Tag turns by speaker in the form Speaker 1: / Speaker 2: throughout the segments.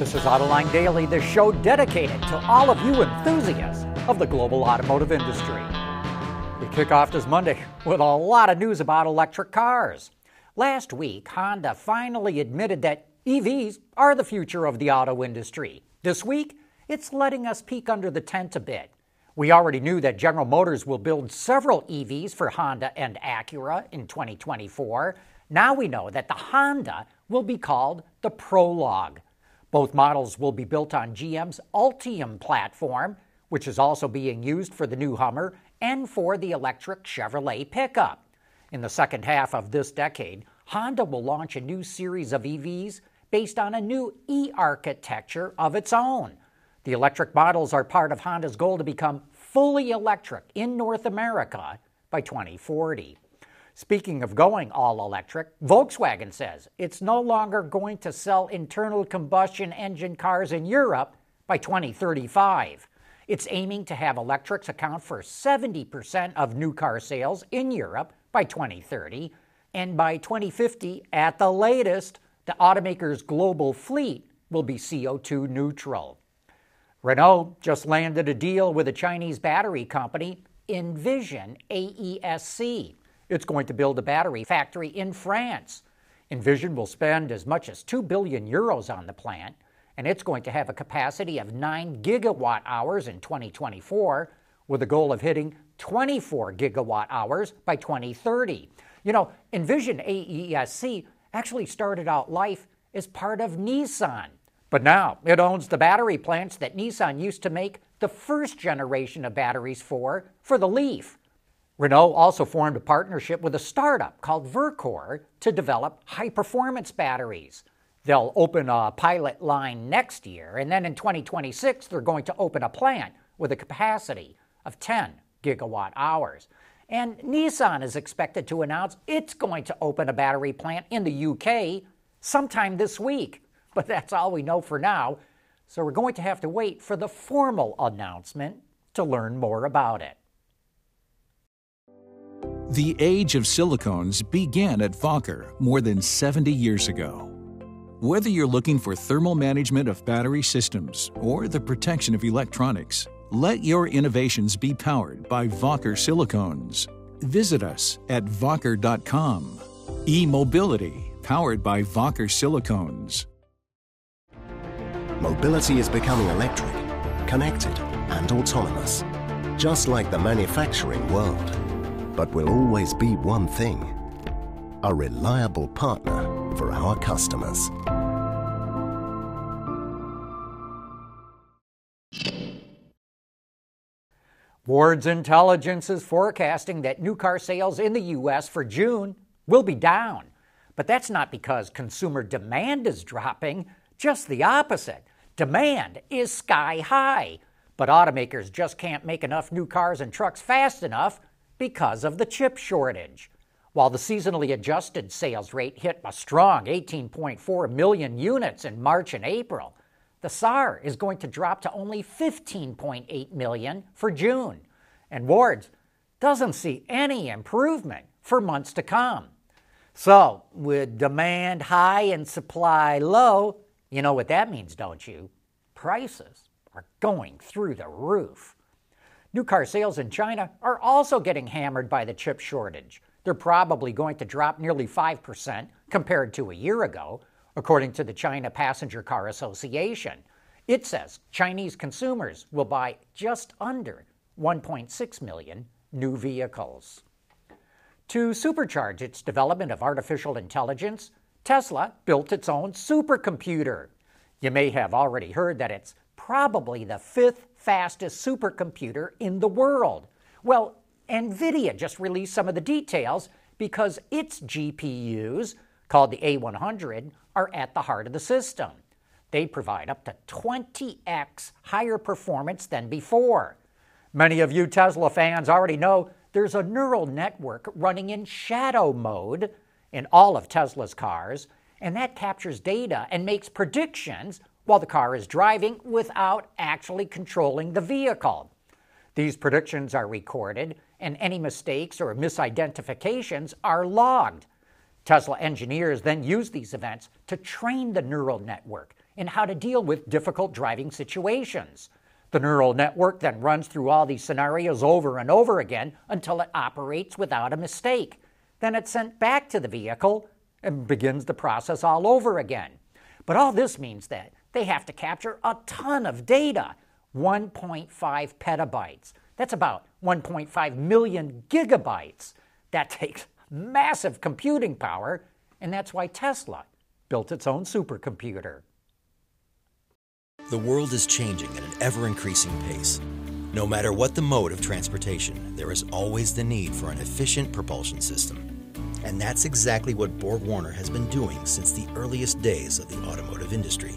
Speaker 1: This is Autoline Daily, the show dedicated to all of you enthusiasts of the global automotive industry. We kick off this Monday with a lot of news about electric cars. Last week, Honda finally admitted that EVs are the future of the auto industry. This week, it's letting us peek under the tent a bit. We already knew that General Motors will build several EVs for Honda and Acura in 2024. Now we know that the Honda will be called the Prologue. Both models will be built on GM's Ultium platform, which is also being used for the new Hummer and for the electric Chevrolet pickup. In the second half of this decade, Honda will launch a new series of EVs based on a new e architecture of its own. The electric models are part of Honda's goal to become fully electric in North America by 2040. Speaking of going all electric, Volkswagen says it's no longer going to sell internal combustion engine cars in Europe by 2035. It's aiming to have electrics account for 70% of new car sales in Europe by 2030, and by 2050, at the latest, the automaker's global fleet will be CO2 neutral. Renault just landed a deal with a Chinese battery company, Envision AESC. It's going to build a battery factory in France. Envision will spend as much as 2 billion euros on the plant, and it's going to have a capacity of 9 gigawatt hours in 2024 with a goal of hitting 24 gigawatt hours by 2030. You know, Envision AESC actually started out life as part of Nissan, but now it owns the battery plants that Nissan used to make the first generation of batteries for for the Leaf. Renault also formed a partnership with a startup called Verkor to develop high performance batteries. They'll open a pilot line next year, and then in 2026, they're going to open a plant with a capacity of 10 gigawatt hours. And Nissan is expected to announce it's going to open a battery plant in the UK sometime this week. But that's all we know for now, so we're going to have to wait for the formal announcement to learn more about it.
Speaker 2: The age of silicones began at Wacker more than 70 years ago. Whether you're looking for thermal management of battery systems or the protection of electronics, let your innovations be powered by Wacker silicones. Visit us at Wacker.com. E-mobility, powered by Wacker silicones.
Speaker 3: Mobility is becoming electric, connected, and autonomous, just like the manufacturing world but will always be one thing a reliable partner for our customers.
Speaker 1: Ward's Intelligence is forecasting that new car sales in the U.S. for June will be down. But that's not because consumer demand is dropping, just the opposite. Demand is sky high, but automakers just can't make enough new cars and trucks fast enough because of the chip shortage. While the seasonally adjusted sales rate hit a strong 18.4 million units in March and April, the SAR is going to drop to only 15.8 million for June. And Ward's doesn't see any improvement for months to come. So, with demand high and supply low, you know what that means, don't you? Prices are going through the roof. New car sales in China are also getting hammered by the chip shortage. They're probably going to drop nearly 5% compared to a year ago, according to the China Passenger Car Association. It says Chinese consumers will buy just under 1.6 million new vehicles. To supercharge its development of artificial intelligence, Tesla built its own supercomputer. You may have already heard that it's probably the fifth fastest supercomputer in the world. Well, NVIDIA just released some of the details because its GPUs, called the A100, are at the heart of the system. They provide up to 20x higher performance than before. Many of you Tesla fans already know there's a neural network running in shadow mode in all of Tesla's cars, and that captures data and makes predictions while the car is driving without actually controlling the vehicle. These predictions are recorded, and any mistakes or misidentifications are logged. Tesla engineers then use these events to train the neural network in how to deal with difficult driving situations. The neural network then runs through all these scenarios over and over again until it operates without a mistake. Then it's sent back to the vehicle and begins the process all over again. But all this means that they have to capture a ton of data 1.5 petabytes. That's about 1.5 million gigabytes. That takes massive computing power, and that's why Tesla built its own supercomputer.
Speaker 4: The world is changing at an ever increasing pace. No matter what the mode of transportation, there is always the need for an efficient propulsion system. And that's exactly what BorgWarner has been doing since the earliest days of the automotive industry.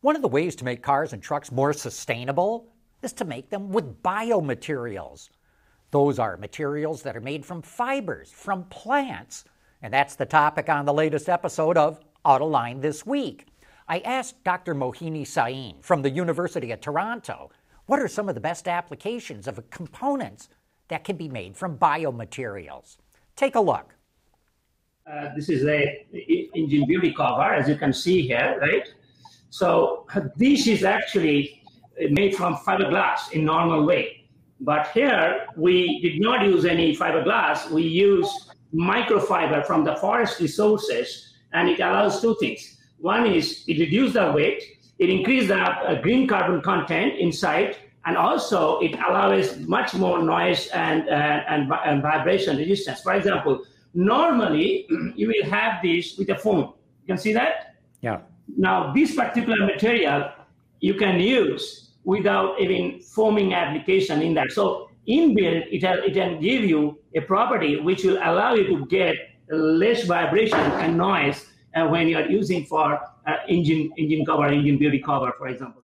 Speaker 1: One of the ways to make cars and trucks more sustainable is to make them with biomaterials. Those are materials that are made from fibers, from plants. And that's the topic on the latest episode of Autoline This Week. I asked Dr. Mohini Sain from the University of Toronto what are some of the best applications of components that can be made from biomaterials. Take a look.
Speaker 5: Uh, this is a engine beauty cover, as you can see here, right? So this is actually made from fiberglass in normal way. But here we did not use any fiberglass. We use microfiber from the forest resources, and it allows two things. One is it reduces the weight, it increases the uh, green carbon content inside, and also it allows much more noise and, uh, and, and vibration resistance. For example, normally you will have this with a foam. You can see that?
Speaker 1: Yeah.
Speaker 5: Now, this particular material you can use without even forming application in that. So inbuilt, it, it can give you a property which will allow you to get less vibration and noise uh, when you are using for uh, engine engine cover, engine beauty cover, for example.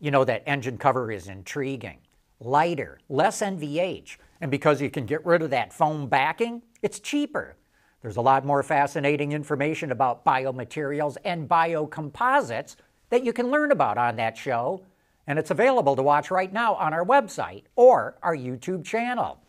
Speaker 1: You know that engine cover is intriguing, lighter, less NVH, and because you can get rid of that foam backing, it's cheaper. There's a lot more fascinating information about biomaterials and biocomposites that you can learn about on that show, and it's available to watch right now on our website or our YouTube channel.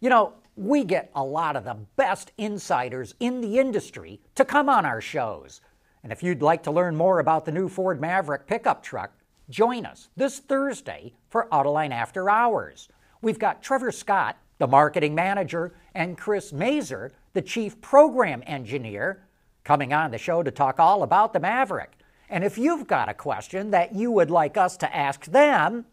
Speaker 1: You know, we get a lot of the best insiders in the industry to come on our shows. And if you'd like to learn more about the new Ford Maverick pickup truck, join us this Thursday for Autoline After Hours. We've got Trevor Scott, the marketing manager, and Chris Mazer, the chief program engineer, coming on the show to talk all about the Maverick. And if you've got a question that you would like us to ask them,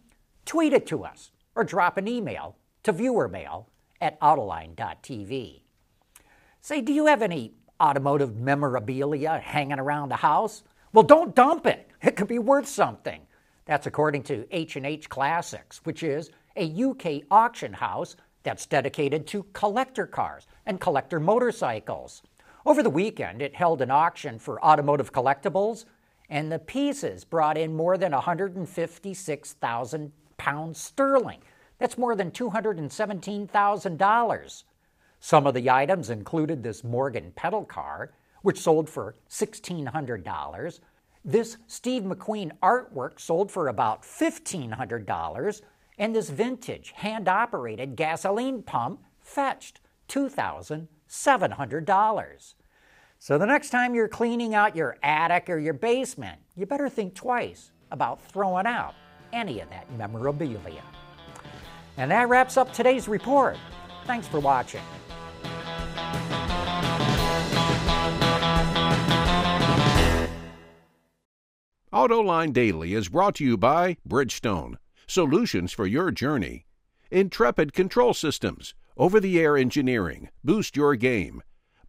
Speaker 1: tweet it to us or drop an email to viewermail at autoline.tv. Say, do you have any automotive memorabilia hanging around the house? Well, don't dump it. It could be worth something. That's according to H&H Classics, which is a UK auction house that's dedicated to collector cars and collector motorcycles. Over the weekend, it held an auction for automotive collectibles, and the pieces brought in more than 156,000 pounds sterling. That's more than $217,000. Some of the items included this Morgan pedal car, which sold for $1,600. This Steve McQueen artwork sold for about $1,500 and this vintage hand operated gasoline pump fetched $2,700. So the next time you're cleaning out your attic or your basement, you better think twice about throwing out any of that memorabilia. And that wraps up today's report. Thanks for watching.
Speaker 2: AutoLine Daily is brought to you by Bridgestone solutions for your journey. Intrepid Control Systems, over the air engineering, boost your game.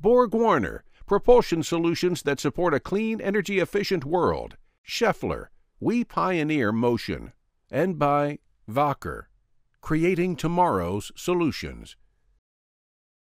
Speaker 2: BorgWarner, propulsion solutions that support a clean, energy efficient world. Schaeffler, we pioneer motion. And by Wacker, creating tomorrow's solutions.